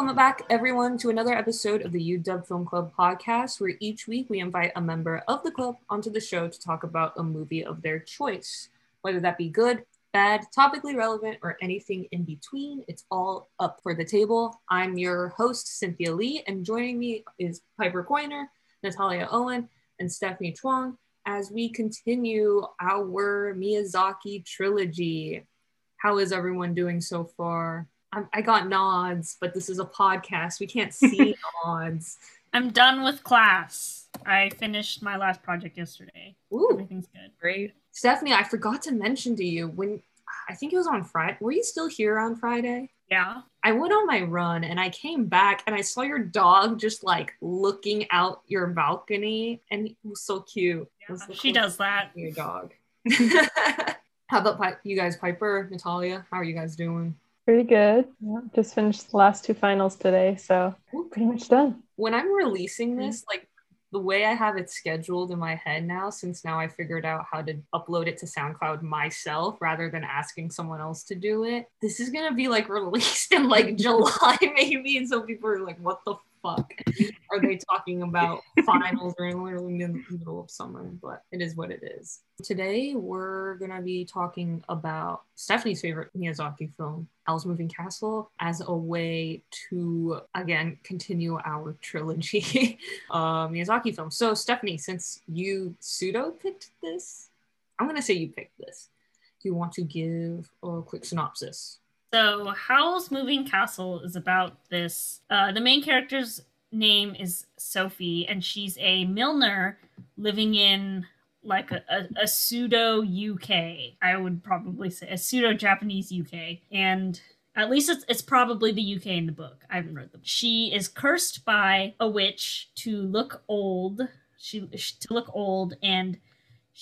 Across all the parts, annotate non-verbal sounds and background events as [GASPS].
Welcome back, everyone, to another episode of the UW Film Club podcast, where each week we invite a member of the club onto the show to talk about a movie of their choice. Whether that be good, bad, topically relevant, or anything in between, it's all up for the table. I'm your host, Cynthia Li, and joining me is Piper Coyner, Natalia Owen, and Stephanie Chuang as we continue our Miyazaki trilogy. How is everyone doing so far? I, I got nods, but this is a podcast. We can't see [LAUGHS] nods. I'm done with class. I finished my last project yesterday. Ooh, Everything's good. great. Stephanie, I forgot to mention to you when I think it was on Friday. Were you still here on Friday? Yeah. I went on my run and I came back and I saw your dog just like looking out your balcony and it was so cute. Yeah she does that. your dog. [LAUGHS] how about you guys, Piper, Natalia? How are you guys doing? Pretty good. Yeah, just finished the last two finals today, so pretty much done. When I'm releasing this, like the way I have it scheduled in my head now, since now I figured out how to upload it to SoundCloud myself rather than asking someone else to do it, this is gonna be like [LAUGHS] released in like [LAUGHS] July maybe, and so people are like, "What the fuck are they talking about?" Finals are literally in the middle of summer, but it is what it is. Today we're gonna be talking about Stephanie's favorite Miyazaki film, Howl's Moving Castle, as a way to again continue our trilogy [LAUGHS] uh, Miyazaki film. So, Stephanie, since you pseudo picked this, I'm gonna say you picked this. Do you want to give a quick synopsis? So, Howl's Moving Castle is about this. Uh, the main character's name is Sophie, and she's a milliner living in like a, a, a pseudo UK. I would probably say a pseudo Japanese UK. And at least it's, it's probably the UK in the book. I haven't read them. She is cursed by a witch to look old. She to look old and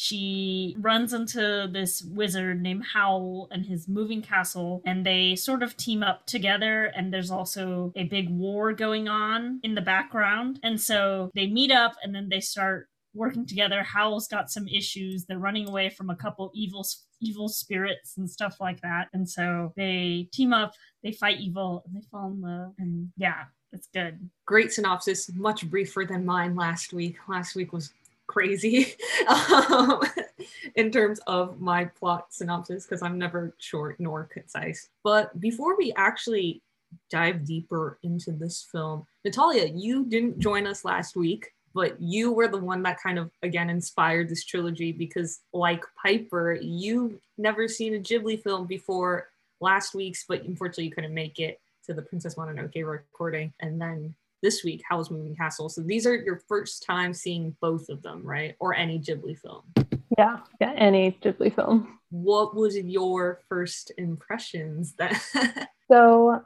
she runs into this wizard named Howl and his moving castle, and they sort of team up together. And there's also a big war going on in the background. And so they meet up and then they start working together. Howl's got some issues. They're running away from a couple evil evil spirits and stuff like that. And so they team up, they fight evil, and they fall in love. And yeah, it's good. Great synopsis, much briefer than mine last week. Last week was crazy [LAUGHS] um, in terms of my plot synopsis because I'm never short nor concise. But before we actually dive deeper into this film, Natalia, you didn't join us last week but you were the one that kind of again inspired this trilogy because like piper you've never seen a ghibli film before last week's but unfortunately you couldn't make it to the princess mononoke recording and then this week howl's moving castle so these are your first time seeing both of them right or any ghibli film Yeah, yeah, any Ghibli film. what was your first impressions that [LAUGHS] So,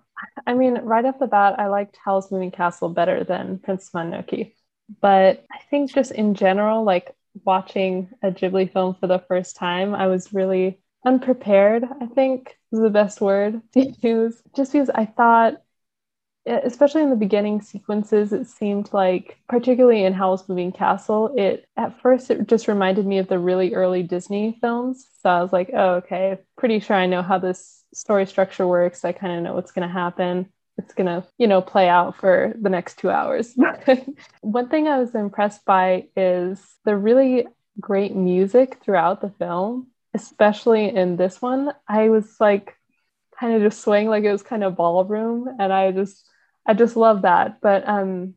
I mean, right off the bat, I liked Howl's Moving Castle better than Princess Mononoke. But I think just in general, like watching a Ghibli film for the first time, I was really unprepared, I think is the best word to [LAUGHS] use. Just because I thought, especially in the beginning sequences, it seemed like, particularly in Howl's Moving Castle, it at first it just reminded me of the really early Disney films. So I was like, oh, okay, pretty sure I know how this story structure works. I kind of know what's going to happen it's gonna you know play out for the next two hours [LAUGHS] one thing i was impressed by is the really great music throughout the film especially in this one i was like kind of just swaying like it was kind of ballroom and i just i just love that but um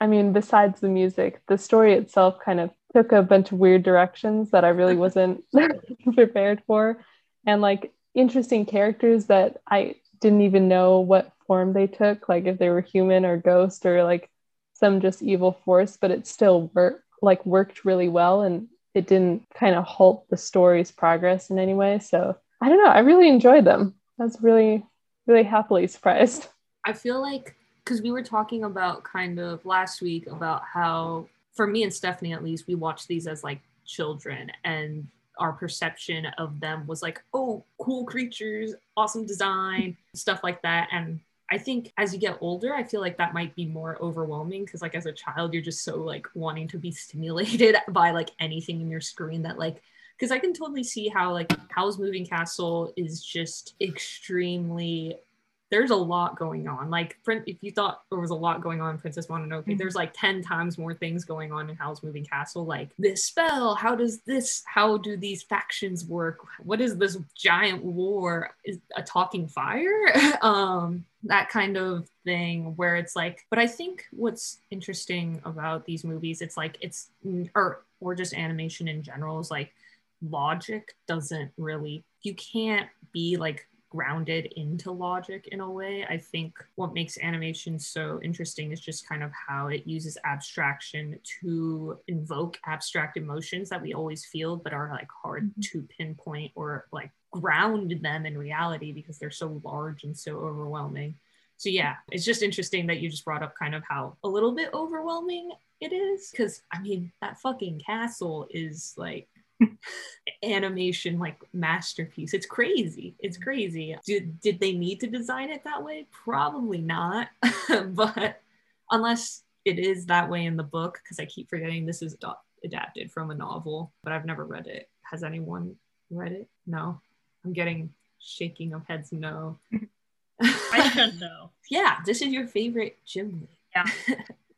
i mean besides the music the story itself kind of took a bunch of weird directions that i really [LAUGHS] wasn't [LAUGHS] prepared for and like interesting characters that i didn't even know what form they took, like if they were human or ghost or like some just evil force, but it still worked like worked really well and it didn't kind of halt the story's progress in any way. So I don't know. I really enjoyed them. I was really, really happily surprised. I feel like because we were talking about kind of last week about how, for me and Stephanie at least, we watched these as like children and our perception of them was like, oh, cool creatures, awesome design, stuff like that. And I think as you get older, I feel like that might be more overwhelming because, like, as a child, you're just so like wanting to be [LAUGHS] stimulated by like anything in your screen that like because I can totally see how like Howl's Moving Castle is just extremely there's a lot going on. Like, if you thought there was a lot going on in Princess Mononoke, Mhm. there's like 10 times more things going on in Howl's Moving Castle. Like, this spell, how does this, how do these factions work? What is this giant war? Is a talking fire? [LAUGHS] um, that kind of thing where it's like, but I think what's interesting about these movies, it's like, it's, or, or just animation in general is like, logic doesn't really, you can't be like grounded into logic in a way. I think what makes animation so interesting is just kind of how it uses abstraction to invoke abstract emotions that we always feel but are like hard Mhm. to pinpoint or like ground them in reality because they're so large and so overwhelming. So yeah, it's just interesting that you just brought up kind of how a little bit overwhelming it is because I mean that fucking castle is like animation like masterpiece. It's crazy. It's crazy. Did did they need to design it that way? Probably not. [LAUGHS] but unless it is that way in the book, because I keep forgetting this is do- adapted from a novel, but I've never read it. Has anyone read it? No. I'm getting shaking of heads. No. [LAUGHS] I should know. [LAUGHS] yeah, this is your favorite Ghibli. Yeah.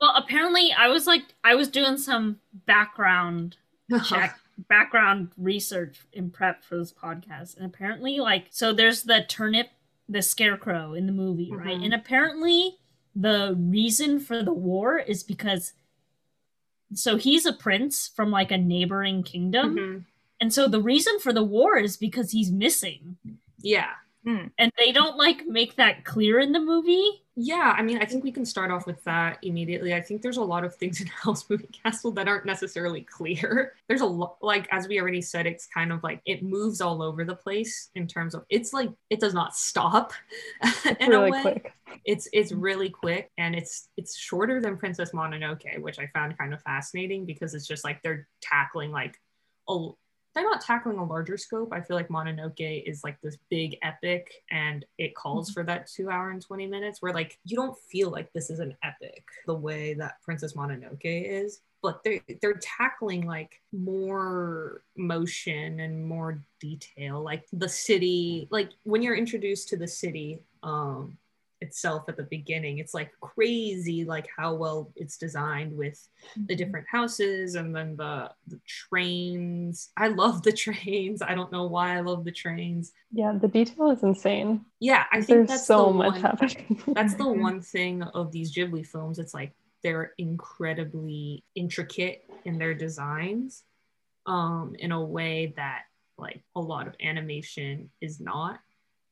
Well, apparently, I was like, I was doing some background check, background research in prep for this podcast, and apparently, like, so there's the turnip, the scarecrow in the movie, right? Mhm. And apparently, the reason for the war is because, so he's a prince from like a neighboring kingdom, Mhm. and so the reason for the war is because he's missing, Yeah. Hmm. and they don't like make that clear in the movie. Yeah, I mean, I think we can start off with that immediately. I think there's a lot of things in [LAUGHS] Howl's Moving Castle that aren't necessarily clear. There's a lot, like, as we already said, it's kind of like it moves all over the place in terms of it's like it does not stop [LAUGHS] in It's really a way. quick. It's it's really quick and it's it's shorter than Princess Mononoke, which I found kind of fascinating because it's just like they're tackling like a they're not tackling a larger scope. I feel like Mononoke is like this big epic and it calls for that two hour and 20 minutes where like you don't feel like this is an epic the way that Princess Mononoke is. But they're they're tackling like more motion and more detail, like the city, like when you're introduced to the city, um, itself at the beginning. It's like crazy like how well it's designed with the different houses and then the, the trains. I love the [LAUGHS] trains. I don't know why i love the trains. Yeah, the detail is insane. yeah i think There's that's so the much one, happening. [LAUGHS] that's the one thing of these ghibli films. It's like they're incredibly intricate in their designs um in a way that like a lot of animation is not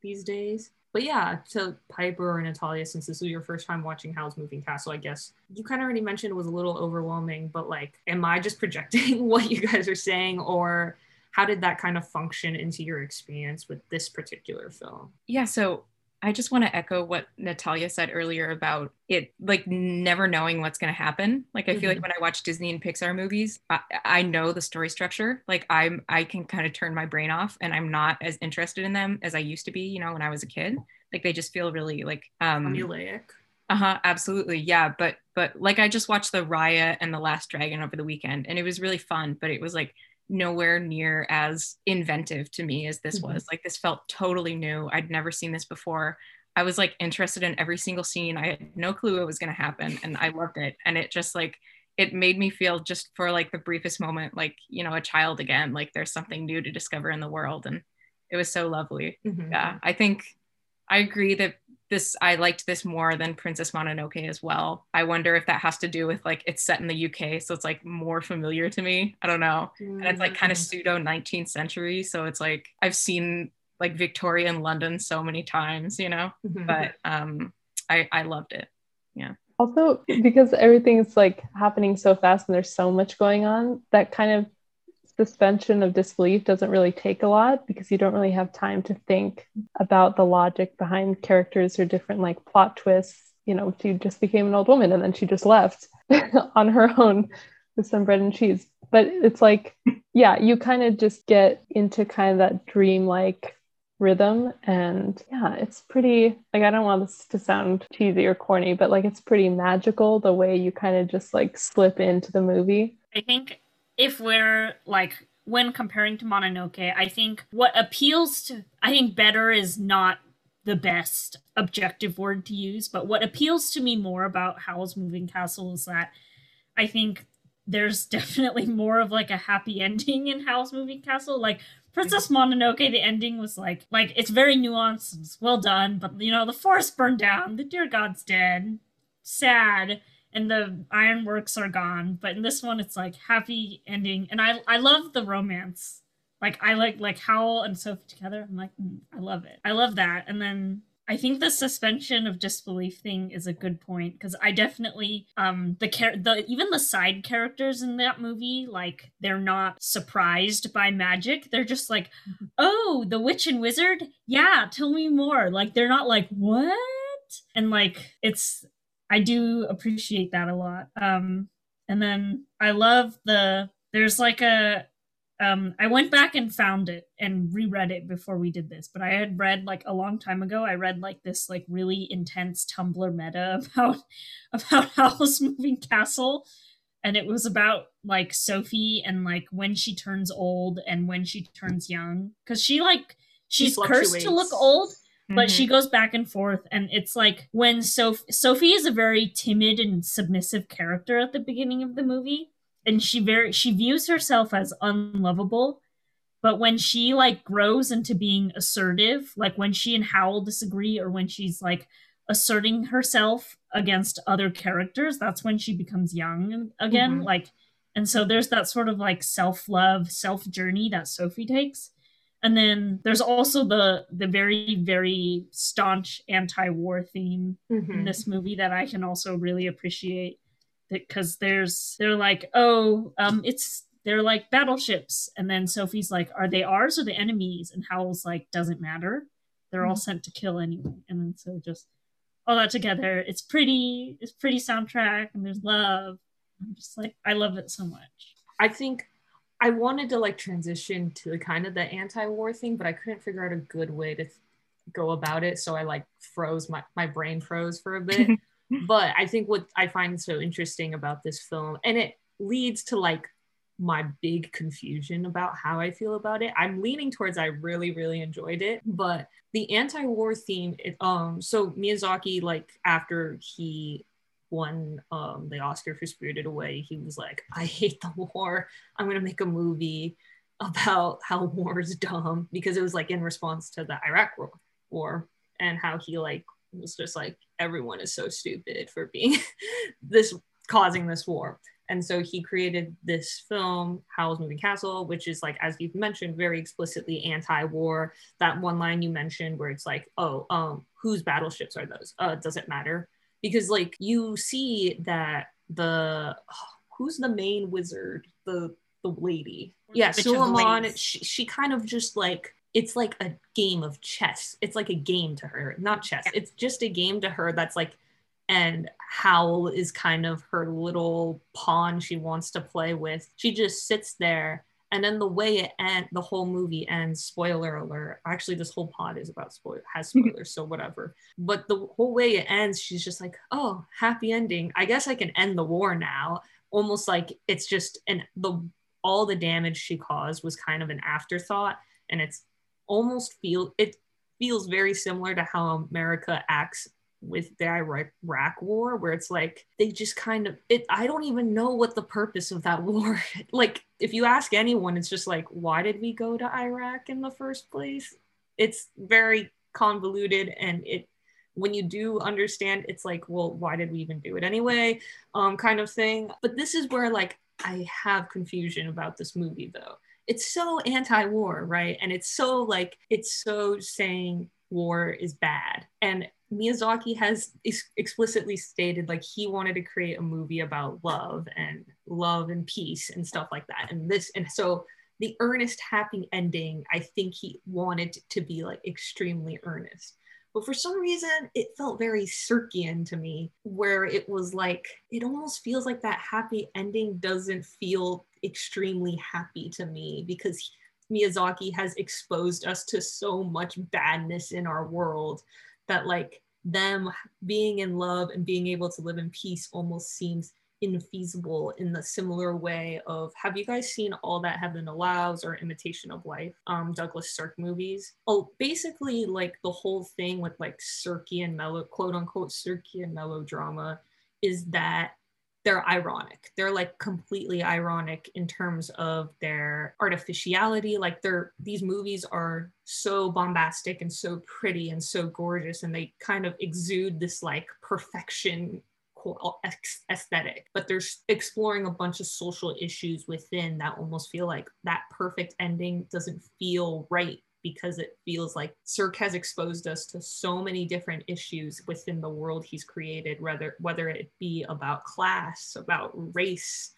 these days. But yeah to piper or natalia since this was your first time watching howl's moving castle i guess you kind of already mentioned it was a little overwhelming but like am i just projecting [LAUGHS] what you guys are saying or how did that kind of function into your experience with this particular film? Yeah so i just want to echo what natalia said earlier about it like never knowing what's going to happen. Like i feel like Mhm. when i watch disney and pixar movies I, I know the story structure. Like i'm i can kind of turn my brain off and i'm not as interested in them as i used to be you know when i was a kid. Like they just feel really like um formulaic. Uh-huh absolutely yeah but but like i just watched the raya and the last dragon over the weekend and it was really fun but it was like nowhere near as inventive to me as this Mhm. was. Like this felt totally new. I'd never seen this before. I was like interested in every single scene. I had no clue what was going to happen and i loved it. And it just like it made me feel just for like the briefest moment like you know a child again like there's something new to discover in the world and it was so lovely. Mhm. yeah i think i agree that this i liked this more than princess mononoke as well i wonder if that has to do with like it's set in the uk so it's like more familiar to me i don't know and it's like kind of Mhm. pseudo 19th century so it's like i've seen like victorian london so many times you know Mhm. but um i i loved it Yeah. Also, because everything's like happening so fast and there's so much going on, that kind of suspension of disbelief doesn't really take a lot because you don't really have time to think about the logic behind characters or different like plot twists. You know, she just became an old woman and then she just left [LAUGHS] on her own with some bread and cheese. But it's like, yeah, you kind of just get into kind of that dream-like rhythm and yeah it's pretty like i don't want this to sound cheesy or corny but like it's pretty magical the way you kind of just like slip into the movie I think if we're like when comparing to Mononoke, I think what appeals to I think better is not the best objective word to use, but what appeals to me more about Howl's Moving Castle is that I think there's [LAUGHS] definitely more of like a happy ending in Howl's Moving Castle. Like Princess Mononoke, the ending was like like it's very nuanced, it's well done, but you know, the forest burned down, the deer god's dead. Sad and the ironworks are gone. But in this one, it's like happy ending, and I I love the romance. Like I like like Howl and Sophie together. I'm like mm, I love it. I love that. And then I think the suspension of disbelief thing is a good point because I definitely um the char- the even the side characters in that movie like they're not surprised by magic. They're just like, "Oh, the witch and wizard? Yeah, tell me more." Like they're not like, "What?" And like it's I do appreciate that a lot. Um, and then I love the there's like a um, I went back and found it and reread it before we did this, but I had read like a long time ago. I read like this like really intense Tumblr meta [LAUGHS] about about [LAUGHS] Howl's Moving Castle, and it was about like Sophie and like when she turns old and when she turns young because she like she's She cursed to look old, but Mhm. she goes back and forth and it's like when Soph- sophie is a very timid and submissive character at the beginning of the movie and she very she views herself as unlovable but when she like grows into being assertive like when she and howl disagree or when she's like asserting herself against other characters that's when she becomes young again Mhm. like and so there's that sort of like self-love self journey that sophie takes and then there's also the the very very staunch anti-war theme in Mhm. this movie that I can also really appreciate because there's they're like oh um it's they're like battleships. And then Sophie's like are they ours or the enemies? And Howl's like doesn't matter. They're all sent to kill anyway. And then so just all that together it's pretty it's pretty soundtrack and there's love. I'm just like I love it so much. I think I wanted to like transition to the kind of the anti-war thing, but I couldn't figure out a good way to go about it. So I like froze my my brain froze for a bit. [LAUGHS] but I think what I find so interesting about this film, and it leads to like my big confusion about how I feel about it. I'm leaning towards I really really enjoyed it, but the anti-war theme, it, um, so Miyazaki like after he won um the Oscar for Spirited Away, he was like, I hate the war. I'm gonna make a movie about how [LAUGHS] war is dumb because it was like in response to the Iraq war, war and how he like was just like everyone is so stupid for being [LAUGHS] this causing this war. And so he created this film, Howl's Moving Castle, which is like, as you've mentioned, very explicitly anti-war. That one line you mentioned where it's like, oh, um, whose battleships are those? Uh, does it matter? Because like you see that the [SIGHS] who's the main wizard? The the lady. Yeah, the Suliman. She, she kind of just like it's like a game of chess. It's like a game to her, not chess. Yeah. It's just a game to her that's like, and Howl is kind of her little pawn she wants to play with. She just sits there. And then the way it end, the whole movie ends. Spoiler alert! Actually, this whole pod is about spoil has mm-hmm. spoilers, so whatever. But the whole way it ends, she's just like, "Oh, happy ending. I guess I can end the war now." Almost like it's just and the all the damage she caused was kind of an afterthought, and it's almost feel it feels very similar to how America acts with the Iraq war, where it's like they just kind of it. I don't even know what the purpose of that [LAUGHS] war. like, if you ask anyone, it's just like, why did we go to Iraq in the first place? It's very convoluted, and it when you do understand, it's like, well, why did we even do it anyway? Um, kind of thing. But this is where like I have confusion about this movie though. It's so anti-war, right? And it's so like it's so saying war is bad. And Miyazaki has ex- explicitly stated like he wanted to create a movie about love and love and peace and stuff like that. And this and so the earnest happy ending, I think he wanted to be like extremely earnest. But for some reason, it felt very Sirkian to me, where it was like, it almost feels like that happy ending doesn't feel extremely happy to me because Miyazaki has exposed us to so much badness in our world that, like, them being in love and being able to live in peace almost seems infeasible in the similar way of have you guys seen all that heaven allows or imitation of life um douglas sirk movies? Oh basically like the whole thing with like sirkian mellow quote unquote sirkian melodrama is that they're ironic. They're like completely ironic in terms of their artificiality. Like they're these movies are so bombastic and so pretty and so gorgeous, and they kind of exude this like perfection aesthetic but they're exploring a bunch of social issues within that almost feel like that perfect ending doesn't feel right because it feels like Sirk has exposed us to so many different issues within the world he's created, whether whether it be about class, about race,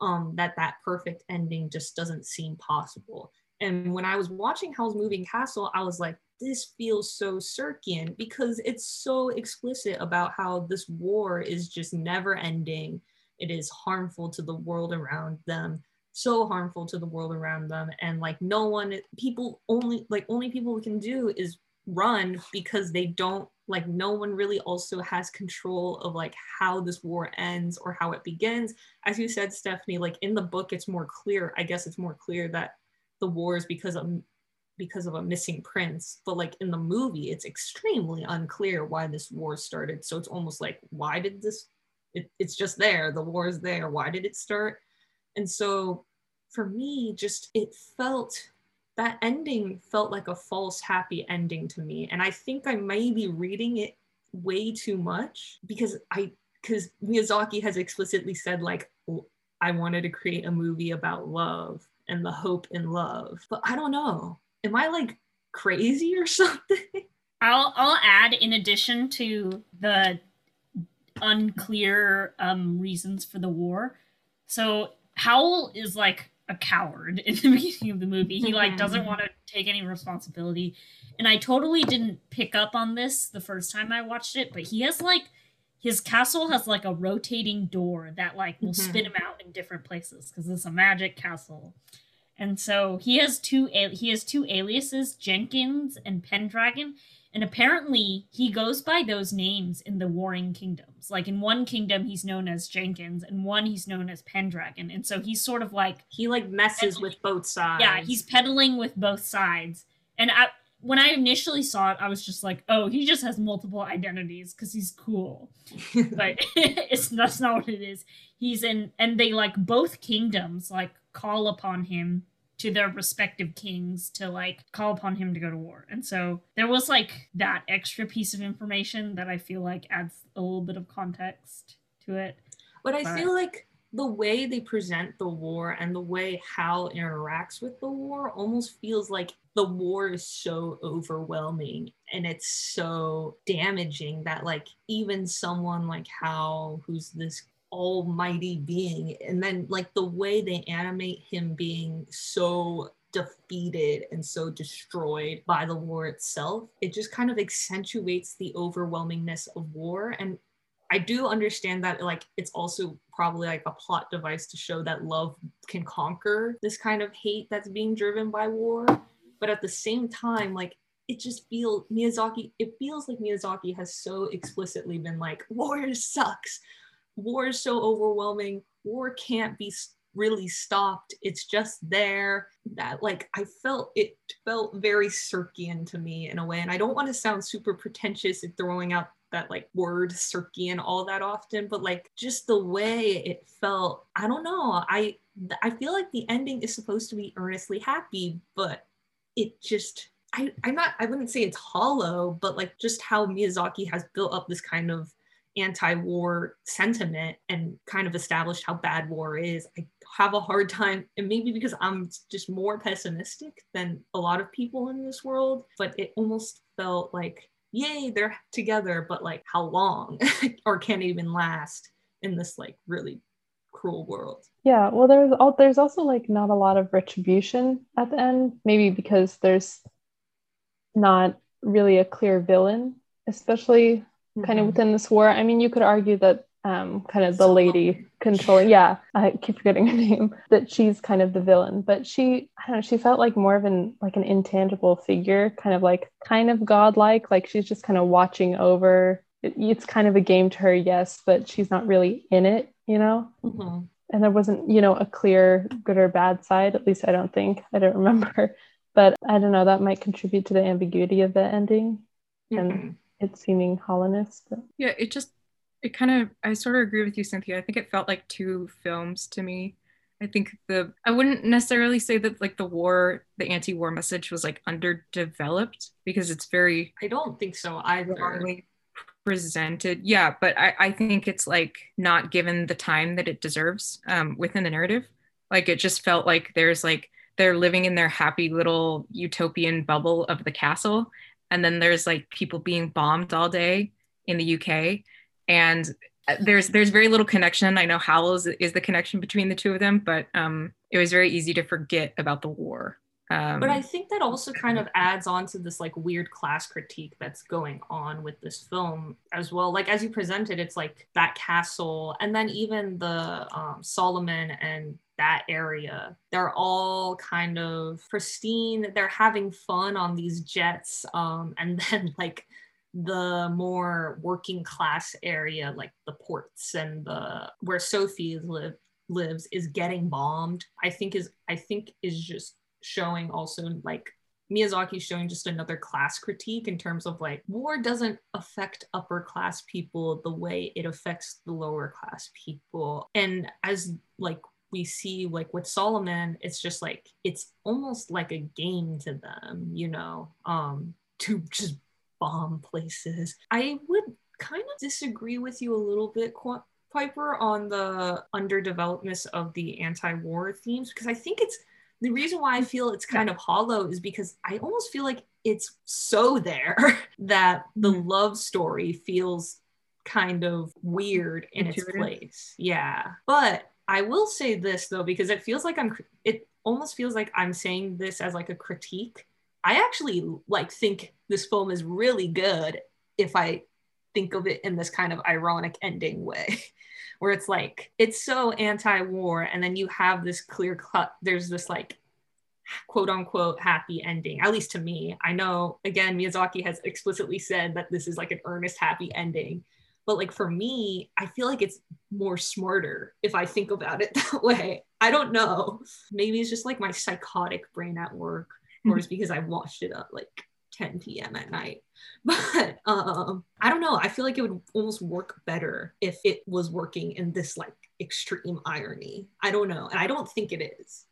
um, that that perfect ending just doesn't seem possible. And when I was watching Howl's Moving Castle, I was like, this feels so Sirkian because it's so explicit about how this war is just never ending. It is harmful to the world around them so harmful to the world around them. And like no one people only like only people can do is run because they don't like no one really also has control of like how this war ends or how it begins. As you said stephanie like in the book it's more clear i guess it's more clear that the war is because of because of a missing prince. But like in the movie it's extremely unclear why this war started. So it's almost like why did this it, it's just there. The war is there. Why did it start and so for me, just it felt that ending felt like a false happy ending to me. And I think I may be reading it way too much because I because Miyazaki has explicitly said like I wanted to create a movie about love and the hope in love. But I don't know. Am I like crazy or [LAUGHS] something? I'll I'll add in addition to the unclear um reasons for the war. So Howl is like a coward in the [LAUGHS] beginning of the movie. He like doesn't mm-hmm. want to take any responsibility. And I totally didn't pick up on this the first time I watched it, but he has like his castle has like a rotating door that like will mm-hmm. spin him out in different places because it's a magic castle. And so he has two he has two aliases, Jenkins and Pendragon, and apparently, he goes by those names in the warring kingdoms. Like in one kingdom, he's known as Jenkins, and one he's known as Pendragon. And so he's sort of like he like messes peddling. with both sides. Yeah, he's peddling with both sides. And I, when I initially saw it, I was just like, oh, he just has multiple identities because he's cool. [LAUGHS] but [LAUGHS] it's that's not what it is. He's in, and they like both kingdoms like call upon him to their respective kings to like call upon him to go to war. And so there was like that extra piece of information that I feel like adds a little bit of context to it. But I but... feel like the way they present the war and the way Howl interacts with the war almost feels like the war is so overwhelming and it's so damaging that like even someone like Howl who's this almighty being. And then like the way they animate him being so defeated and so destroyed by the war itself it just kind of accentuates the overwhelmingness of war. And i do understand that like it's also probably like a plot device to show that love can conquer this kind of hate that's being driven by war. But at the same time like it just feels Miyazaki, it feels like Miyazaki has so explicitly been like, war sucks war is so overwhelming. War can't be really stopped. It's just there. That like I felt it felt very Sirkian to me in a way. And I don't want to sound super pretentious in throwing out that like word Sirkian all that often, but like just the way it felt, I don't know. I I feel like the ending is supposed to be earnestly happy, but it just I, I'm not I wouldn't say it's hollow, but like just how Miyazaki has built up this kind of anti-war sentiment and kind of established how bad war is i have a hard time and maybe because i'm just more pessimistic than a lot of people in this world but it almost felt like yay they're together but like how long? [LAUGHS] Or can it even last in this like really cruel world? Yeah well there's all there's also like not a lot of retribution at the end maybe because there's not really a clear villain especially kind of mm-hmm. within this war. I mean, you could argue that um, kind of the lady controlling, [LAUGHS] yeah, I keep forgetting her name, that she's kind of the villain, but she, I don't know, she felt like more of an like an intangible figure, kind of like kind of godlike, like she's just kind of watching over. It, it's kind of a game to her, yes, but she's not really in it. you know? Mhm. And there wasn't, you know, a clear good or bad side. At least I don't think. I don't [LAUGHS] remember. But I don't know, that might contribute to the ambiguity of the ending and Its seeming hollowness. But Yeah, it just it kind of I sort of agree with you, Cynthia. I think it felt like two films to me. I think the I wouldn't necessarily say that like the war, the anti-war message was like underdeveloped because it's very I don't think so either. wrongly presented. Yeah, but I, I think it's like not given the time that it deserves um, within the narrative. Like it just felt like there's like they're living in their happy little utopian bubble of the castle, and then there's like people being bombed all day in the UK, and uh, there's there's very little connection. I know Howl's is the connection between the two of them, but um, it was very easy to forget about the war. Um, But I think that also kind of adds on to this like weird class critique that's going on with this film as well. Like as you presented, it's like that castle, and then even the um, Suliman and that area, they're all kind of pristine. They're having fun on these jets, um, and [LAUGHS] then like the more working class area, like the ports and the where Sophie live lives, is getting bombed. I think is I think is just showing also like Miyazaki showing just another class critique in terms of like war doesn't affect upper class people the way it affects the lower class people. And as like we see like with Suliman, it's just like it's almost like a game to them, you know, um, to just bomb places. I would kind of disagree with you a little bit, Qu- Piper, on the underdevelopedness of the anti-war themes because I think it's the reason why I feel it's kind of hollow is because I almost feel like it's so there [LAUGHS] that the love story feels kind of weird in its place. Yeah. But I will say this though, because it feels like I'm, it almost feels like I'm saying this as like a critique. I actually like think this film is really good if I think of it in this kind of ironic ending way. [LAUGHS] where it's like it's so anti-war and then you have this clear cut there's this like quote unquote happy ending at least to me i know again miyazaki has explicitly said that this is like an earnest happy ending but like for me i feel like it's more smarter if i think about it [LAUGHS] that way. I don't know. Maybe it's just like my psychotic brain at work or it's [LAUGHS] because i watched it at like 10 p.m at night. [LAUGHS] But um i don't know. I feel like it would almost work better if it was working in this like extreme irony. I don't know. And i don't think it is.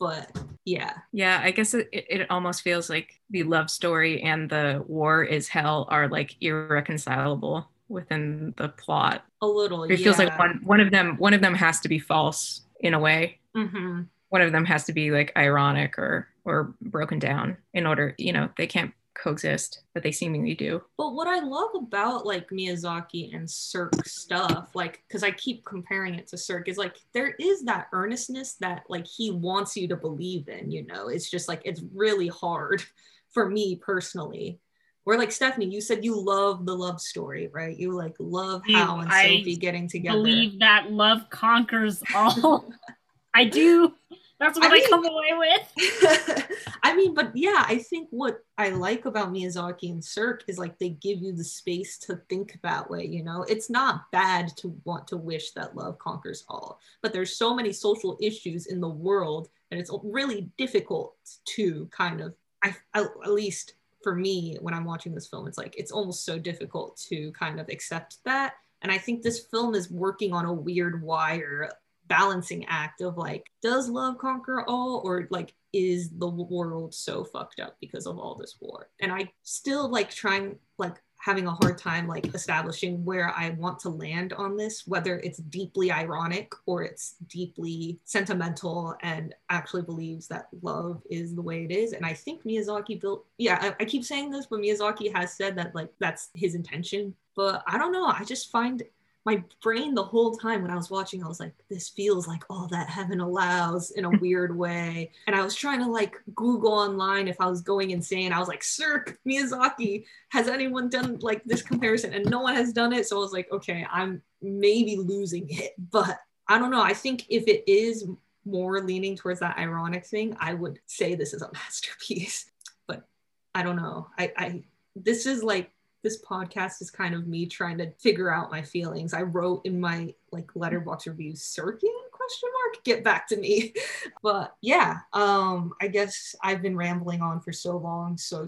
But yeah. Yeah, I guess it, it it almost feels like the love story and the war is hell are like irreconcilable within the plot. a little It feels like one one of them one of them has to be false in a way. Mhm. One of them has to be like ironic or or broken down in order, you know, they can't coexist, but they seemingly do. But what I love about like Miyazaki and Sirk stuff, like, because I keep comparing it to Sirk, is like there is that earnestness that like he wants you to believe in, you know? It's just like it's really hard [LAUGHS] for me personally. Where like Stephanie, you said you love the love story, right? You like love Howl and I Sophie getting together. I believe that love conquers all. [LAUGHS] I do. That's what I I, mean- come away with. [LAUGHS] I mean, but yeah, I think what I like about Miyazaki and Sirk is like they give you the space to think that way, you know? It's not bad to want to wish that love conquers all, but there's so many social issues in the world and it's really difficult to kind of I at least for me when I'm watching this film, it's like it's almost so difficult to kind of accept that. And I think this film is working on a weird wire balancing act of like does love conquer all or like is the world so fucked up because of all this war and i still like trying like having a hard time like establishing where i want to land on this whether it's deeply ironic or it's deeply sentimental and actually believes that love is the way it is. And i think miyazaki built yeah I, I keep saying this but miyazaki has said that like that's his intention. But i don't know. I just find my brain the whole time when I was watching, I was like, this feels like all that heaven allows in a [LAUGHS] weird way. And I was trying to like Google online if I was going insane. I was like, Sirk, Miyazaki, has anyone done like this comparison? And no one has done it. So I was like, okay, I'm maybe losing it. But I don't know. I think if it is more leaning towards that ironic thing, I would say this is a [LAUGHS] masterpiece. But I don't know. I, I this is like this podcast is kind of me trying to figure out my feelings. I wrote in my like Letterboxd review, Circuit question mark, get back to me. [LAUGHS] But yeah, um, I guess I've been rambling on for so long. So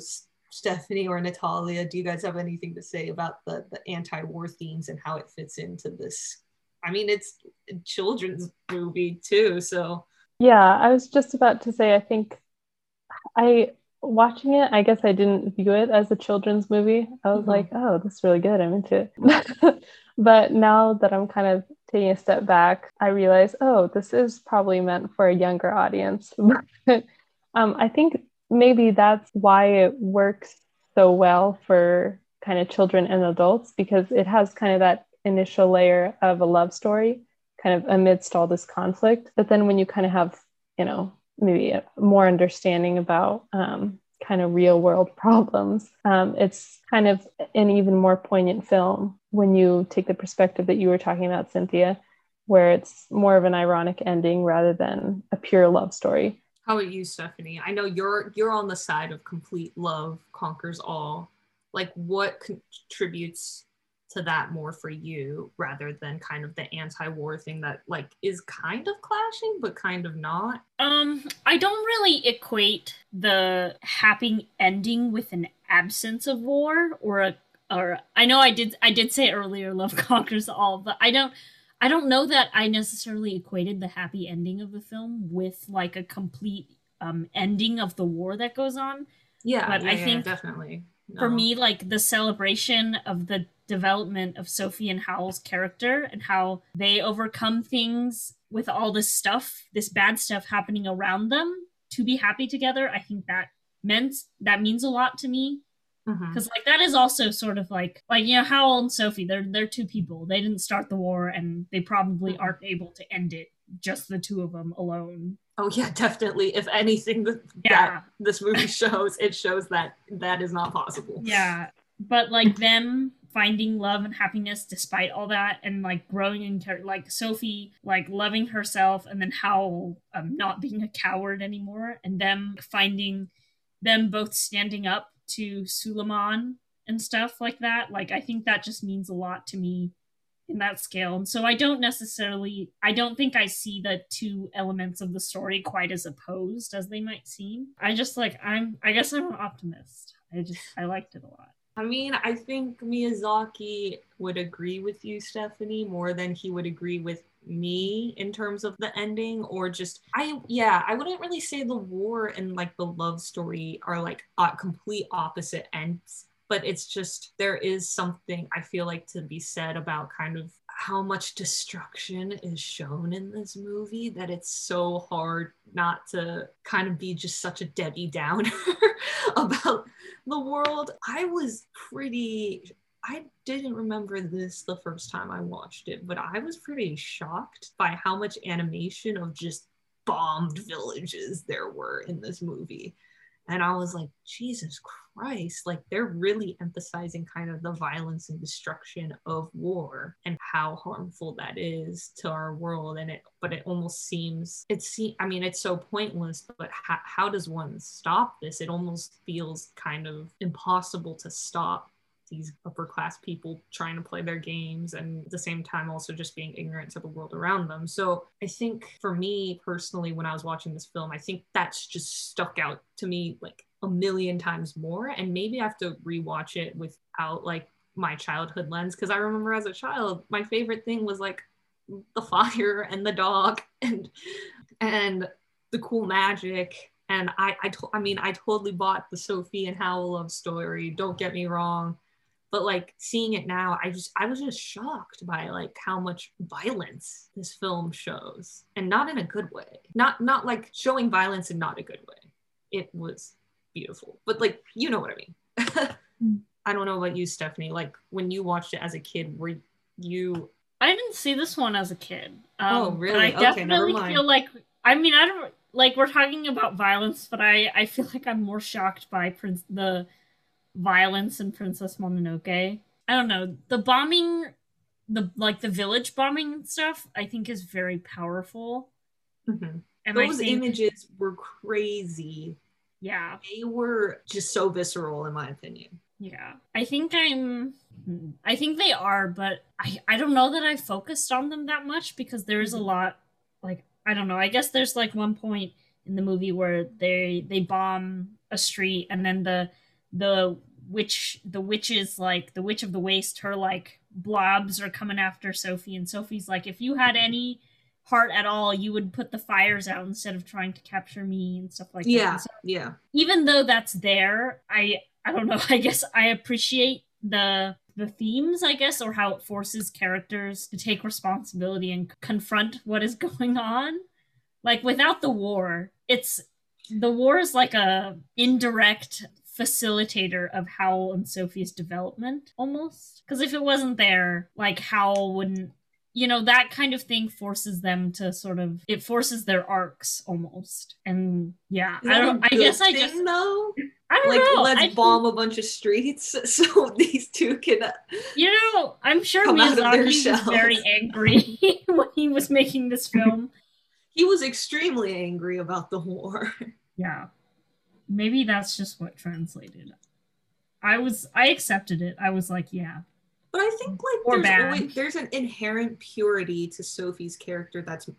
Stephanie or Natalia, do you guys have anything to say about the the anti-war themes and how it fits into this? I mean, it's a children's movie too, so yeah, I was just about to say I think I watching it, I guess I didn't view it as a children's movie. I was mm-hmm. like, oh, this is really good. I'm into it. [LAUGHS] but now that I'm kind of taking a step back, I realize, oh, this is probably meant for a younger audience. [LAUGHS] um, I think maybe that's why it works so well for kind of children and adults because it has kind of that initial layer of a love story kind of amidst all this conflict. But then when you kind of have, you know, maybe more understanding about um, kind of real world [LAUGHS] problems. Um, it's kind of an even more poignant film when you take the perspective that you were talking about, Cynthia, where it's more of an ironic ending rather than a pure love story. How about you, Stephanie? I know you're you're on the side of complete love conquers all. Like, what contributes to that more for you rather than kind of the anti-war thing that like is kind of clashing but kind of not? Um i don't really equate the happy ending with an absence of war or a or i know i did i did say earlier love [LAUGHS] conquers all but i don't i don't know that i necessarily equated the happy ending of the film with like a complete um ending of the war that goes on. Yeah but yeah, i think yeah, definitely no. for me like the celebration of the development of Sophie and Howl's character and how they overcome things with all this stuff, this bad stuff happening around them to be happy together. I think that meant that means a lot to me because mm-hmm. like that is also sort of like like you know Howl and Sophie they're they're two people they didn't start the war and they probably mm-hmm. aren't able to end it just the two of them alone. Oh yeah, definitely. If anything that, yeah. that this movie shows, it shows that that is not possible. Yeah, but like them finding love and happiness despite all that and like growing in character like sophie like loving herself and then how um, not being a coward anymore and them finding them both standing up to Suliman and stuff like that like i think that just means a lot to me in that scale. And so i don't necessarily i don't think i see the two elements of the story quite as opposed as they might seem. I just like i'm i guess i'm an optimist. I just i liked it a lot. I mean, I think Miyazaki would agree with you, Stephanie, more than he would agree with me in terms of the ending or just I yeah, I wouldn't really say the war and like the love story are like uh, complete opposite ends, but it's just there is something I feel like to be said about kind of how much destruction is shown in this movie that it's so hard not to kind of be just such a Debbie Downer [LAUGHS] about the world. I was pretty I didn't remember this the first time I watched it, but I was pretty shocked by how much animation of just bombed villages there were in this movie. And I was like, Jesus Christ, like they're really emphasizing kind of the violence and destruction of war and how harmful that is to our world. And it, but it almost seems, it's, I mean, it's so pointless, but how, how does one stop this? It almost feels kind of impossible to stop these upper class people trying to play their games and at the same time also just being ignorant to the world around them. So I think for me personally, when I was watching this film, I think that's just stuck out to me like a million times more. And maybe I have to rewatch it without like my childhood lens because I remember as a child, my favorite thing was like the fire and the dog [LAUGHS] and and the cool magic and I, I, to- I mean, I totally bought the Sophie and Howl love story. Don't get me wrong, but like seeing it now i just i was just shocked by like how much violence this film shows and not in a good way not not like showing violence in not a good way it was beautiful but like you know what i mean [LAUGHS] i don't know about you stephanie like when you watched it as a kid were you i didn't see this one as a kid um, oh really i definitely okay, feel like i mean i don't like we're talking about violence but i i feel like i'm more shocked by prince the violence in Princess Mononoke. I don't know. The bombing the like the village bombing stuff I think is very powerful. Mm-hmm. And those think, images were crazy. Yeah. They were just so visceral in my opinion. Yeah. I think I'm I think they are, but I I don't know that I focused on them that much because there is a mm-hmm. lot like I don't know. I guess there's like one point in the movie where they they bomb a street and then the the witch the witches like the witch of the waste her like blobs are coming after Sophie and Sophie's like if you had any heart at all you would put the fires out instead of trying to capture me and stuff like yeah that. So yeah even though that's there, I I don't know. [LAUGHS] I guess I appreciate the the themes, I guess, or how it forces characters to take responsibility and confront what is [LAUGHS] going on. Like without the war, it's the war is like a indirect facilitator of Howl and Sophie's development almost. Because if it wasn't there, like Howl wouldn't you know that kind of thing forces them to sort of it forces their arcs almost and yeah i don't i guess i just though i don't know. like know let's I- bomb a bunch of streets [LAUGHS] so these two can uh, You know, I'm sure come out of Miyazaki was shells. very angry [LAUGHS] when he was making this film. he was extremely angry about the war [LAUGHS] yeah. Maybe that's just what translated. I was I accepted it. I was like, yeah. But I think like there's always there's an inherent purity to Sophie's character that's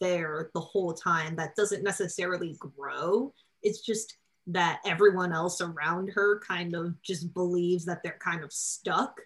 there the whole time that doesn't necessarily grow. It's just that everyone else around her kind of just believes that they're kind of stuck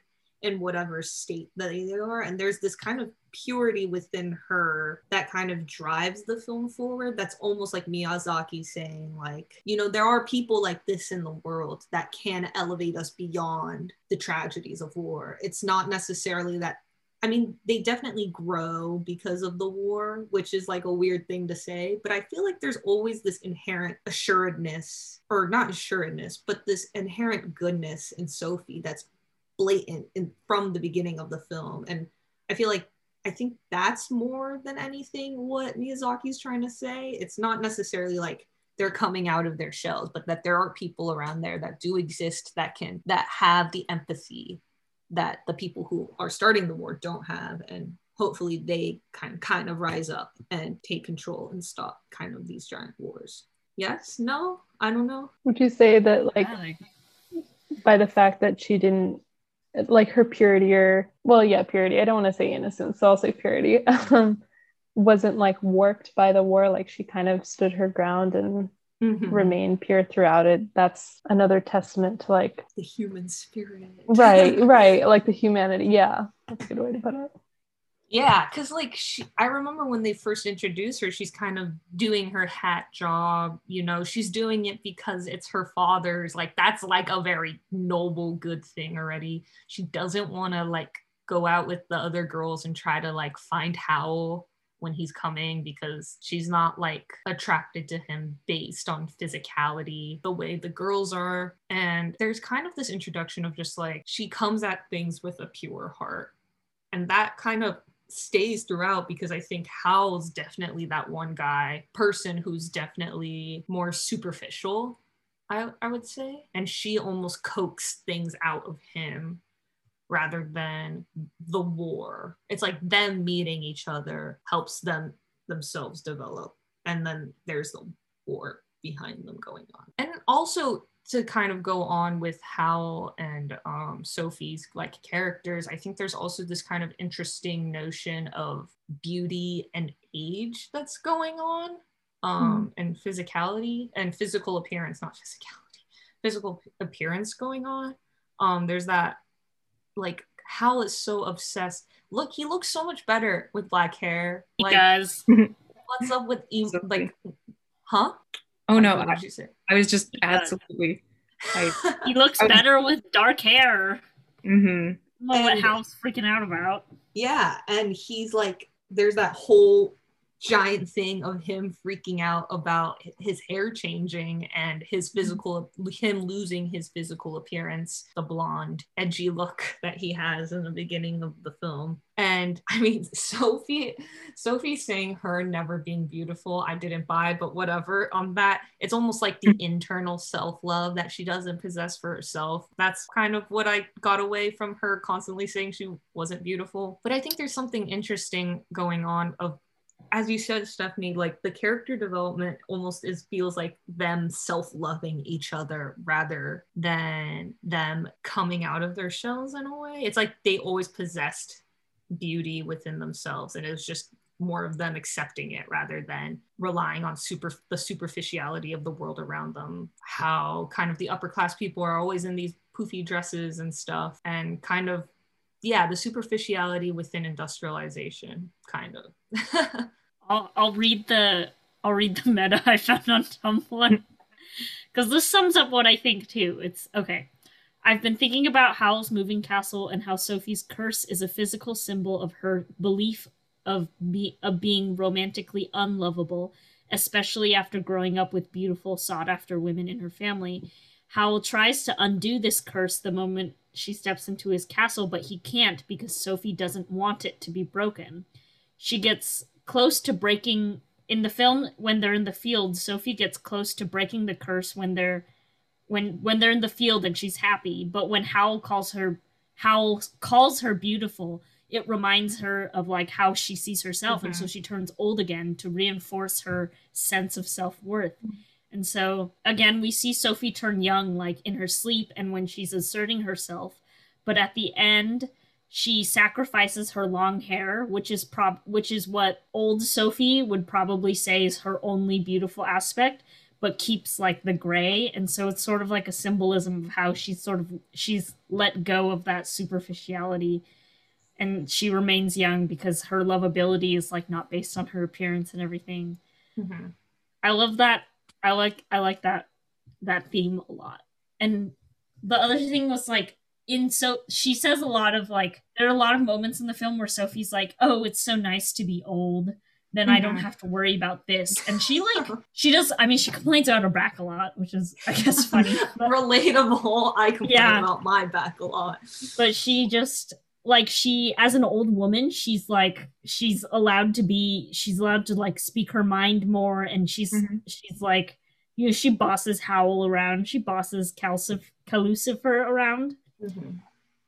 in whatever state that they are. And there's this kind of purity within her that kind of drives the film forward. That's almost like Miyazaki saying, like, you know, there are people like this in the world that can elevate us beyond the tragedies of war. It's not necessarily that I mean, they definitely grow because of the war, which is like a weird thing to say, but I feel like there's always this inherent assuredness, or not assuredness, but this inherent goodness in Sophie that's blatant in, from the beginning of the film. And I feel like I think that's more than anything what Miyazaki's trying to say. It's not necessarily like they're coming out of their shells, but that there are people around there that do exist that can that have the empathy that the people who are starting the war don't have. And hopefully they kind of kind of rise up and take control and stop kind of these giant wars. Yes? No? I don't know. Would you say that like Yeah, like by the fact that she didn't like her purity or well yeah purity. I don't want to say innocence so i'll say purity. [LAUGHS] Um wasn't like warped by the war. Like she kind of stood her ground and Mhm. remained pure throughout it. That's another testament to like the human spirit. Right [LAUGHS] right. Like the humanity. Yeah. That's a good way to put it Yeah, because like she, I remember when they first introduced her, she's kind of doing her hat job. You know, she's doing it because it's her father's. Like that's like a very noble, good thing already. She doesn't want to like go out with the other girls and try to like find Howl when he's coming because she's not like attracted to him based on physicality the way the girls are. And there's kind of this introduction of just like she comes at things with a pure heart and that kind of stays throughout because I think Howl's definitely that one guy person who's definitely more superficial, I, I would say. And she almost coaxed things out of him rather than the war. It's like them meeting each other helps them themselves develop. And then there's the war behind them going on. And also to kind of go on with Howl and um, Sophie's like characters, I think there's also this kind of interesting notion of beauty and age that's going on, um, and physicality and physical appearance, not physicality, physical appearance going on. Um, there's that like Howl is so obsessed. Look, he looks so much better with black hair. he Like, does. [LAUGHS] [LAUGHS] what's up with So like, huh? Oh no, What I, you say? I was just absolutely. I, [LAUGHS] He looks I was- better with dark hair. Mm-hmm. Well, what And- Howl's freaking out about. Yeah, and he's like, there's that whole giant thing of him freaking out about his hair changing and his mm-hmm. physical, him losing his physical appearance, the blonde, edgy look that he has in the beginning of the film. And [LAUGHS] I mean, Sophie, Sophie saying her never being beautiful, I didn't buy, but whatever. On that, it's almost like the mm. internal self love that she doesn't possess for herself. That's kind of what I got away from her constantly saying she wasn't beautiful. But I think there's something interesting going on of as you said, Stephanie, like the character development almost is feels like them self-loving each other rather than them coming out of their shells in a way. It's like they always possessed beauty within themselves, and it was just more of them accepting it rather than relying on super the superficiality of the world around them. How kind of the upper class people are always in these poofy dresses and stuff, and kind of yeah, the superficiality within industrialization, kind of. [LAUGHS] I'll I'll read the I'll read the meta I found on Tumblr [LAUGHS] because this sums up what I think too. It's okay. I've been thinking about Howl's moving castle and how Sophie's curse is a physical symbol of her belief of be of being romantically unlovable, especially after growing up with beautiful, sought after women in her family. Howl tries to undo this curse the moment she steps into his castle, but he can't because Sophie doesn't want it to be broken. She gets close to breaking in the film when they're in the field. Sophie gets close to breaking the curse when they're when when they're in the field and she's happy. But when Howl calls her Howl calls her beautiful, it reminds her of like how she sees herself, mm-hmm. and so mm-hmm. she turns old again to reinforce her sense of self worth. And so again, we see Sophie turn young, like in her sleep and when she's asserting herself. But at the end, she sacrifices her long hair, which is prob which is what old Sophie would probably say is her only beautiful aspect, but keeps like the gray. And so it's sort of like a symbolism of how she's sort of she's let go of that superficiality and she remains young because her lovability is like not based on her appearance and everything. Mm-hmm. I love that. I like I like that that theme a lot. And the other thing was like in so she says a lot of like there are a lot of moments in the film where Sophie's like, "Oh, it's so nice to be old." Then mm-hmm. I don't mm-hmm. have to worry about this. And she [LAUGHS] like she does. I mean, she complains about her back a lot, which is I guess [LAUGHS] funny. But, Relatable. I complain yeah. about my back a lot. But she just like she as an old woman she's like she's allowed to be she's allowed to like speak her mind more and she's mm-hmm. she's like you know she bosses howl around she bosses Calcif- Calcifer around mm-hmm.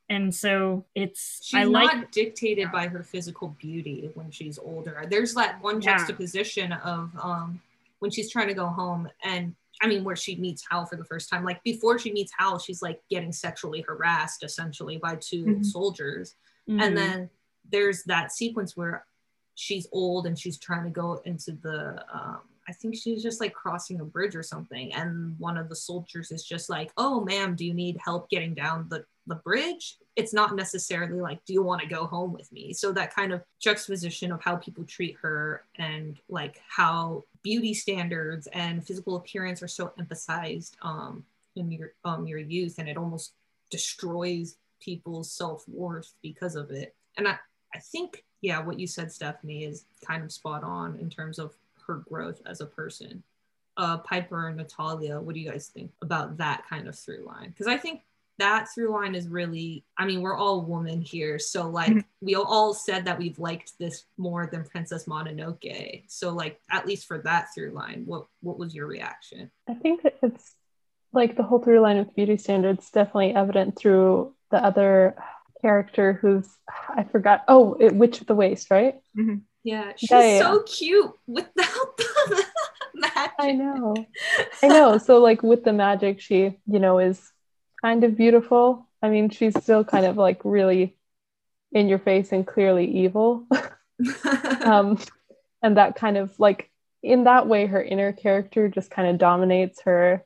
and so it's she's I not like dictated by her physical beauty when she's older there's that one juxtaposition yeah. of um when she's trying to go home and I mean, where she meets Howl for the first time. Like before she meets Howl, she's like getting sexually harassed essentially by 2 mm-hmm. soldiers. Mm-hmm. And then there's that sequence where she's old and she's trying to go into the um, I think she's just like crossing a bridge or something. And one of the soldiers is just like, Oh, ma'am, do you need help getting down the, the bridge? It's not necessarily like, Do you want to go home with me? So that kind of juxtaposition of how people treat her and like how beauty standards and physical appearance are so emphasized um, in your um, your youth, and it almost destroys people's self worth because of it. And I, I think, yeah, what you said, Stephanie, is kind of spot on in terms of her growth as a person. Uh, Piper and Natalia, what do you guys think about that kind of through line? Because I think that through line is really i mean we're all women here so like mm-hmm. we all said that we've liked this more than princess mononoke so like at least for that through line what what was your reaction i think it's like the whole through line with beauty standards definitely evident through the other character who's i forgot oh it, witch of the waste right mm-hmm. Yeah she's yeah, so cute without [LAUGHS] the magic i know i know [LAUGHS] so like with the magic she you know is kind of beautiful. I mean, she's still kind of like really in your face and clearly evil. [LAUGHS] um, and that kind of like in that way, her inner character just kind of dominates her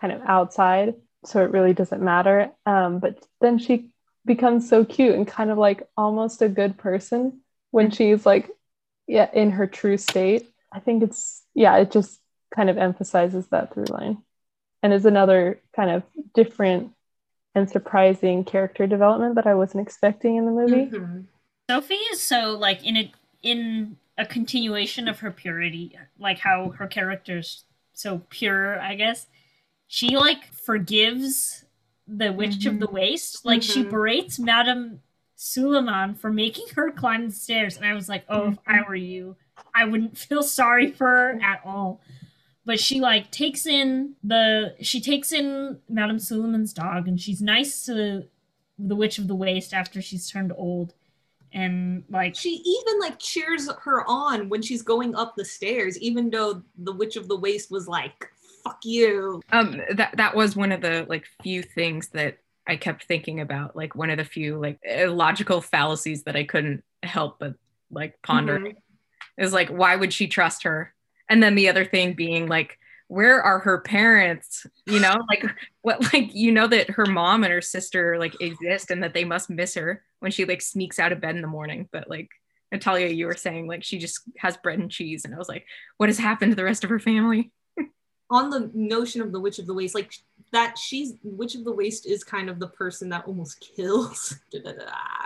kind of outside. So it really doesn't matter. Um, but then she becomes so cute and kind of like almost a good person when she's like, yeah, in her true state. I think it's, yeah, it just kind of emphasizes that through line and is another kind of different and surprising character development that I wasn't expecting in the movie. Mm-hmm. Sophie is so like in a in a continuation of her purity, like how her character's so pure, I guess. She like forgives the witch mm-hmm. of the waste Like mm-hmm. she berates Madame Suliman for making her climb the stairs. And I was like, oh, if I mm-hmm. were you, I wouldn't [LAUGHS] feel sorry for her at all but she like takes in the she takes in Madame Suliman's dog and she's nice to the witch of the Waste after she's turned old. and like She even like cheers her on when she's going up the stairs, even though the Witch of the Waste was like, "Fuck you." um that that was one of the like few things that i kept thinking about like one of the few like logical fallacies that i couldn't help but like pondering mm-hmm. is like why would she trust her? And then the other thing being like where are her parents? You know like [LAUGHS] what like you know that her mom and her sister like exist and that they must miss her when she like sneaks out of bed in the morning. But like natalia you were saying like she just has bread and cheese. And i was like what has happened to the rest of her family? [LAUGHS] On the notion of the Witch of the Waste, like that, she's Witch of the Waste is kind of the person that almost [LAUGHS] kills. [LAUGHS]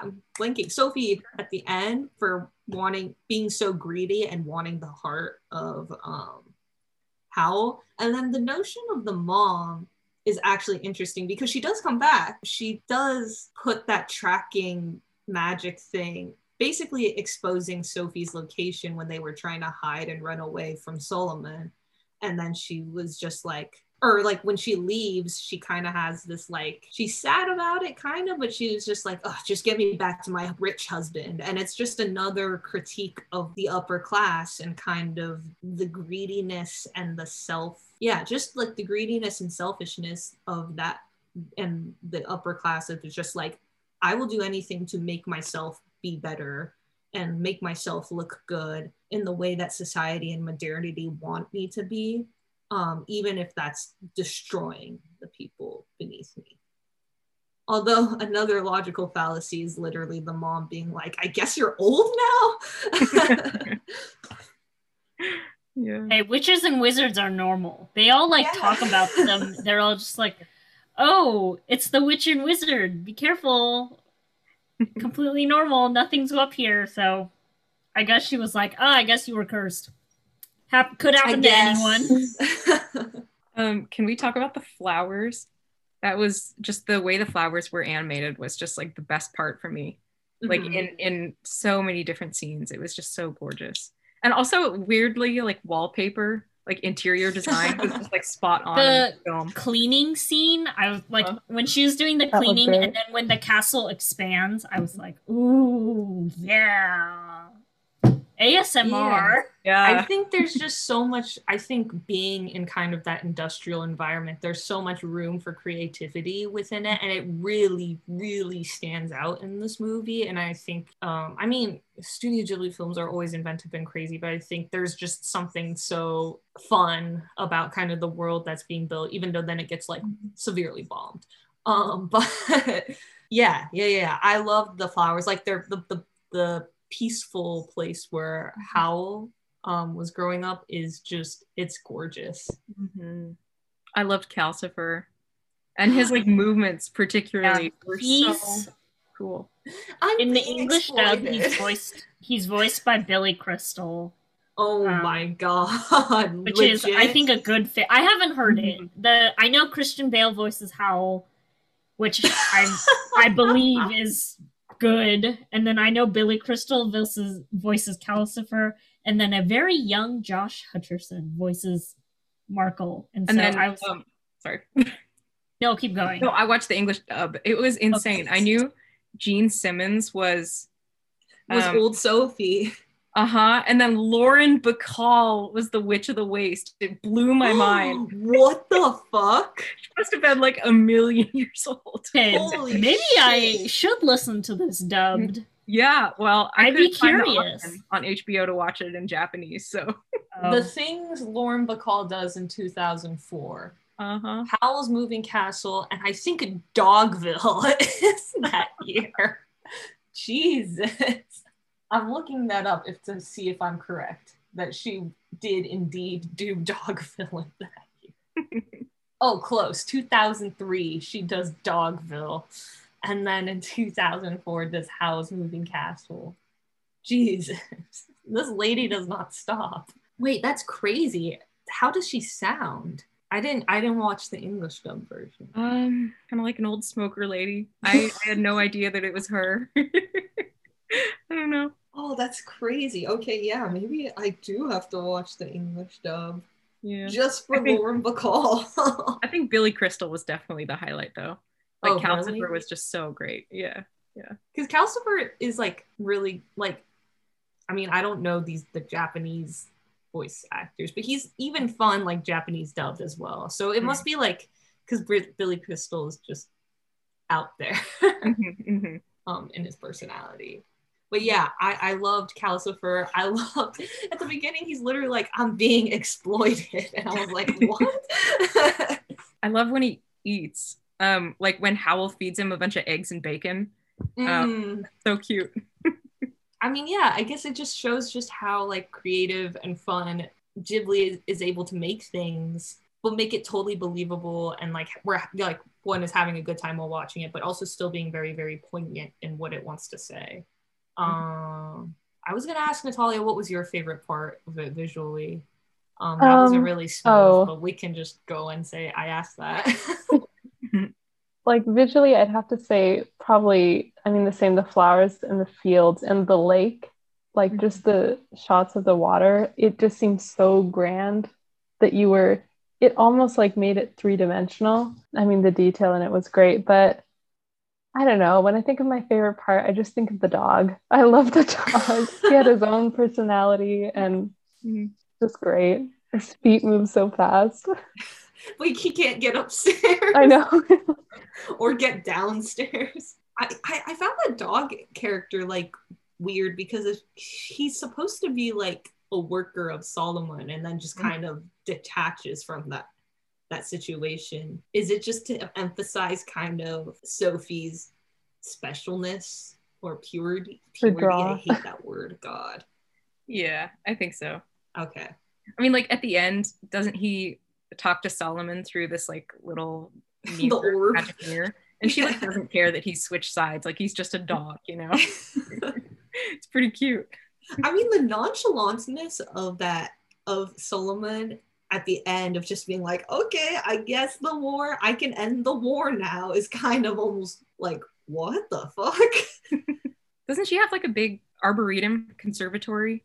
I'm blinking Sophie at the end for wanting, being so greedy and wanting the heart of um, Howl, and then the notion of the mom is actually interesting because she does come back. She does put that tracking magic thing, basically exposing Sophie's location when they were trying to hide and run away from Suliman. And then she was just like, or like when she leaves, she kind of has this like, she's sad about it, kind of, but she was just like, oh, just get me back to my rich husband. And it's just another critique of the upper class and kind of the greediness and the self, yeah, just like the greediness and selfishness of that and the upper class of just like, I will do anything to make myself be better and make myself look good in the way that society and modernity want me to be, um, even if that's destroying the people beneath me. Although another logical fallacy is literally the mom being like, I guess you're old now. [LAUGHS] yeah. Hey witches and wizards are normal. They all like Yeah. talk about them. [LAUGHS] They're all just like oh it's the witch and wizard. Be careful. [LAUGHS] Completely normal. Nothing's up here. So i guess she was like ah i guess you were cursed Hap- could happen to anyone [LAUGHS] Um, can we talk about the flowers? That was just the way the flowers were animated was just like the best part for me. Like Mhm. in in so many different scenes, it was just so gorgeous. And also weirdly, like wallpaper, like interior design was just like spot [LAUGHS] on in The- the film. cleaning scene i was like Huh? when she was doing the That cleaning and then when the castle expands i was like ooh yeah asmr I Yeah, I think there's just so much. I think being in kind of that industrial environment, there's so much room for creativity within it, and it really, really stands out in this movie. And I think, um, I mean, Studio Ghibli films are always inventive and crazy, but I think there's just something so fun about kind of the world that's being built, even though then it gets like severely bombed. Um, [LAUGHS] but yeah, yeah, yeah. I love the flowers, like they're the the the peaceful place where Howl um was growing up is just it's gorgeous. Mhm. I loved Calcifer, and his [GASPS] like movements particularly were so he's cool. I'm in the english dub he's voiced he's voiced by billy crystal Oh um, my god. which is I think a good fit. I haven't heard Mhm. it. The I know Christian Bale voices Howl, which I [LAUGHS] I believe is good, and then I know Billy Crystal voices voices Calcifer, and then a very young Josh Hutcherson voices Markl, and, And so then I was um, sorry. [LAUGHS] no keep going. No, I watched the English dub. It was insane. I knew Jean Simmons was was um, old Sophie. Uh-huh. And then Lauren Bacall was the Witch of the Waste. It blew my [GASPS] mind. what the fuck? She must have been like a million [LAUGHS] years old. Okay, Holy maybe I should listen to this dubbed. Yeah, well, I I'd be couldn't find the curious. on HBO to watch it in Japanese. So, Oh. The things Lauren Bacall does in 2004. uh-huh. Howl's Moving Castle, and I think Dogville [LAUGHS] is that year. Jesus. I'm looking that up if to see if I'm correct that she did indeed do [LAUGHS] Dogville in that year. [LAUGHS] oh, close. 2003, she does Dogville. And then in 2004, does Howl's Moving Castle. Jesus. [LAUGHS] This lady does not stop. Wait, that's crazy. How does she sound? I didn't I didn't watch the English dub version. Um, kind of like an old smoker lady. I, I had no idea that it was her. I don't know. Oh, that's crazy. Okay, yeah, maybe I do have to watch the English dub Yeah. just for I think- Lauren Bacall. I think Billy Crystal was definitely the highlight though. Like Oh, Calcifer really? was just so great. Yeah. Yeah. Because Calcifer is like really like, I mean, I don't know these the Japanese voice actors, but he's even fun like Japanese dubbed as well. So it must be like because Billy Crystal is just out there Mhm, mhm. [LAUGHS] um in his personality. But yeah, I, I loved Calcifer. I [LAUGHS] loved at the beginning he's literally like, I'm being exploited. [LAUGHS] And I was like, [LAUGHS] what? I love when he eats. Um, like when Howl feeds him a bunch of eggs and bacon. Mm. So cute. I mean, yeah, I guess it just shows just how like creative and fun Ghibli is, is able to make things, but make it totally believable and like we're like one is having a good time while watching it, but also still being very, very poignant in what it wants to say. Um, I was gonna ask Natalia, what was your favorite part of it visually? Um, that wasn't Um, really smooth, oh. but we can just go and say I asked that. [LAUGHS] [LAUGHS] Like visually, I'd have to say probably, I mean, the same, the flowers and the fields and the lake, like just the shots of the water, it just seems so grand that you were, it almost like made it three dimensional. I mean, the detail in it was great, but I don't know. When I think of my favorite part, I just think of the dog. I love the dog. [LAUGHS] he had his own personality and Mhm. just great. His feet move so fast. [LAUGHS] like he can't get upstairs. [LAUGHS] I know. or get downstairs. I, I, I found the dog character like weird because he's supposed to be like a worker of Suliman and then just Mhm. kind of detaches from that that situation. Is it just to emphasize kind of Sophie's specialness or purity? Purity. I hate that word. God. Yeah, I think so. Okay. I mean, like at the end, doesn't he talk to Suliman through this like little The mirror, orb. magic mirror? And she like [LAUGHS] doesn't care that he switched sides. Like he's just a dog, you know. [LAUGHS] it's pretty cute. I mean, the nonchalantness of that of Suliman at the end of just being like, okay, I guess the war, I can end the war now, is kind of almost like, what the fuck? [LAUGHS] Doesn't she have like a big arboretum conservatory?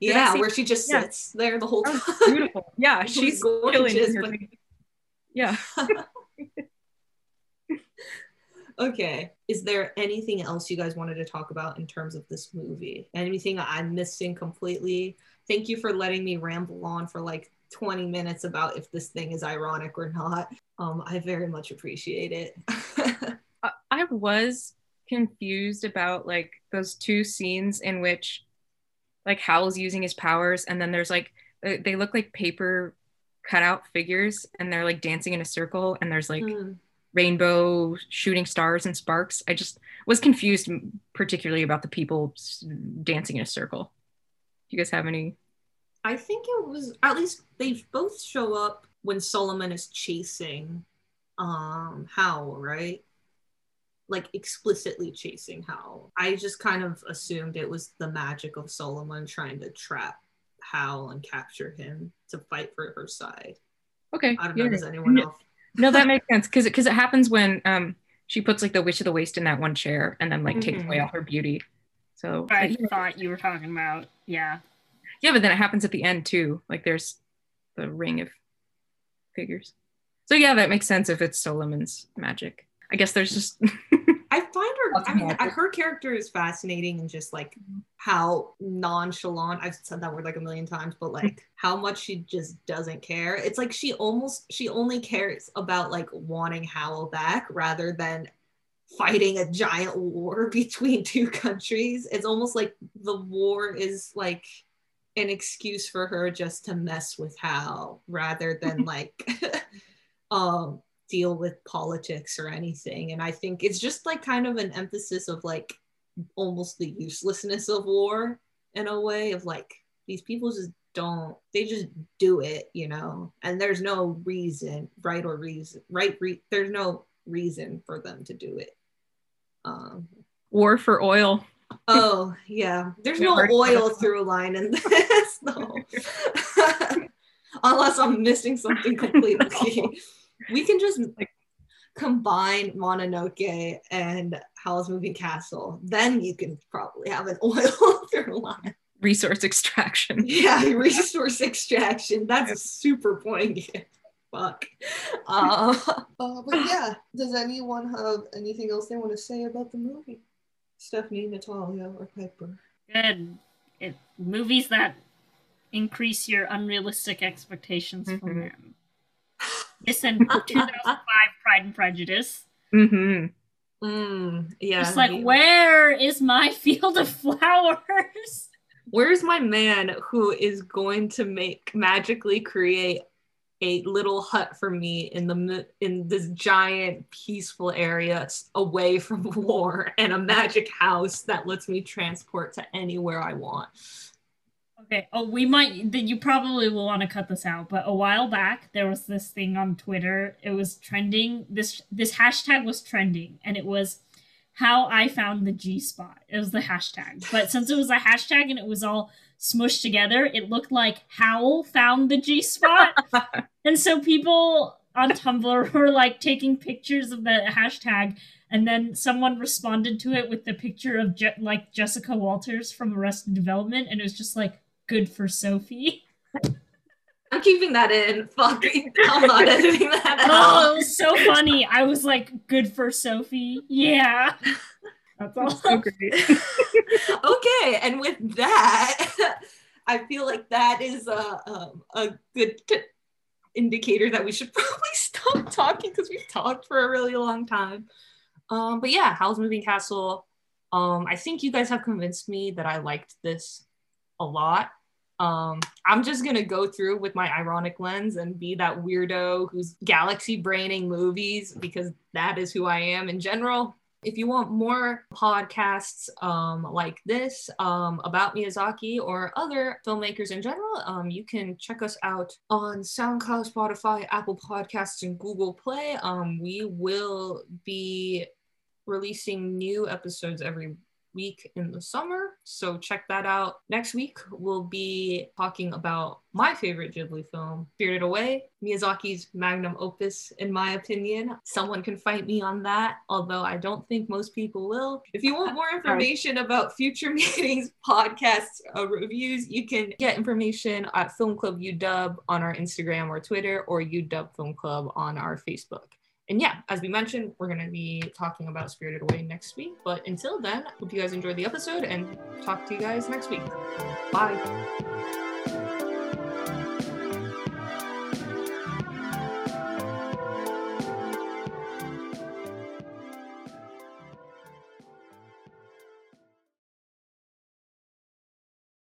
Yeah, where she just Yeah. sits there the whole oh, time. was beautiful. Yeah, [LAUGHS] she's gorgeous, killing but- Yeah. [LAUGHS] okay. Is there anything else you guys wanted to talk about in terms of this movie? Anything I'm missing completely? Thank you for letting me ramble on for like 20 minutes about if this thing is ironic or not. Um, I very much appreciate it. [LAUGHS] I- was confused about like those two scenes in which like Howl's using his powers and then there's like they look like paper cutout figures and they're like dancing in a circle and there's like Hmm. rainbow shooting stars and sparks. I just was confused particularly about the people dancing in a circle. Do you guys have any I think it was at least they both show up when Suliman is chasing um Howl, right? Like explicitly chasing Howl. I just kind of assumed it was the magic of Suliman trying to trap Howl and capture him to fight for her side. Okay. I don't know, yeah. does anyone No- else? No, that makes sense because because it happens when um she puts like the witch of the waste in that one chair and then like takes Mhm. away all her beauty. So I thought you were talking about. Yeah. Yeah, but then it happens at the end too. Like there's the ring of figures. So yeah, that makes sense if it's Suliman's magic. I guess there's just [LAUGHS] I find her. I mean, her character is fascinating and just like how nonchalant. I've said that word like a million times, but like [LAUGHS] how much she just doesn't care. It's like she almost she only cares about like wanting Howl back rather than fighting a giant war [LAUGHS] between two countries. It's almost like the war is like an excuse for her just to mess with Howl rather than [LAUGHS] like [LAUGHS] um deal with politics or anything. And I think it's just like kind of an emphasis of like almost the uselessness of war in a way of like these people just don't they just do it, you know, and there's no reason, right or reason, right? Re- there's no reason for them to do it. Um, war for oil. Oh yeah, there's Yeah, no oil through line in this, [LAUGHS] no. [LAUGHS] Unless I'm missing something completely. [LAUGHS] we can just like combine Mononoke and Howl's Moving Castle. Then you can probably have an oil through line. Resource extraction. Yeah, resource extraction. That's super poignant. Fuck. Uh, uh, but yeah, does anyone have anything else they want to say about the movie? Stephanie, Natalia, or Piper. Good. It, movies that increase your unrealistic expectations mm-hmm. from them. This and [LAUGHS] 2005 Pride and Prejudice. Mm-hmm. Mm, yeah. It's like, yeah. where is my [LAUGHS] field of flowers? Where's my man who is going to make magically create a little hut for me in the in this giant peaceful area away from [LAUGHS] war and a magic house that lets me transport to anywhere I want. Okay. Oh, we might. You probably will want to cut this out. But a while back, there was this thing on Twitter. It was trending. This this hashtag was trending, and it was how I found the G spot. It was the hashtag. But since it was a hashtag and it was all smushed together, it looked like Howl found the G spot. [LAUGHS] and so people on Tumblr [LAUGHS] were like taking pictures of the hashtag, and then someone responded to it with the picture of Je- like Jessica Walters from Arrested Development, and it was just like good for Sophie. I'm keeping that in. Fuck, [LAUGHS] I'm not editing that out. Oh, it was so funny. I was like, good for Sophie. Yeah. That's all so [LAUGHS] great. [LAUGHS] okay, and with that, [LAUGHS] I feel like that is a um, a good t- indicator that we should probably stop talking because we've talked for a really long time. Um, but yeah, Howl's Moving Castle. Um, I think you guys have convinced me that I liked this a lot. Um, I'm just gonna go through with my ironic lens and be that weirdo who's galaxy braining movies because that is who I am in general. If you want more podcasts um, like this um, about Miyazaki or other filmmakers in general, um, you can check us out on SoundCloud, Spotify, Apple Podcasts, and Google Play. Um, we will be releasing new episodes every week in the summer. So check that out. Next week, we'll be talking about my favorite Ghibli film, Spirited Away, Miyazaki's magnum opus, in my opinion. Someone can fight me on that, although I don't think most people will. If you want more [LAUGHS] information about future [LAUGHS] meetings, podcasts, uh, reviews, you can get information at Film Club UW on our Instagram or Twitter, or UW Film Club on our Facebook. And yeah, as we mentioned, we're going to be talking about Spirited Away next week. But until then, hope you guys enjoyed the episode and talk to you guys next week. Bye.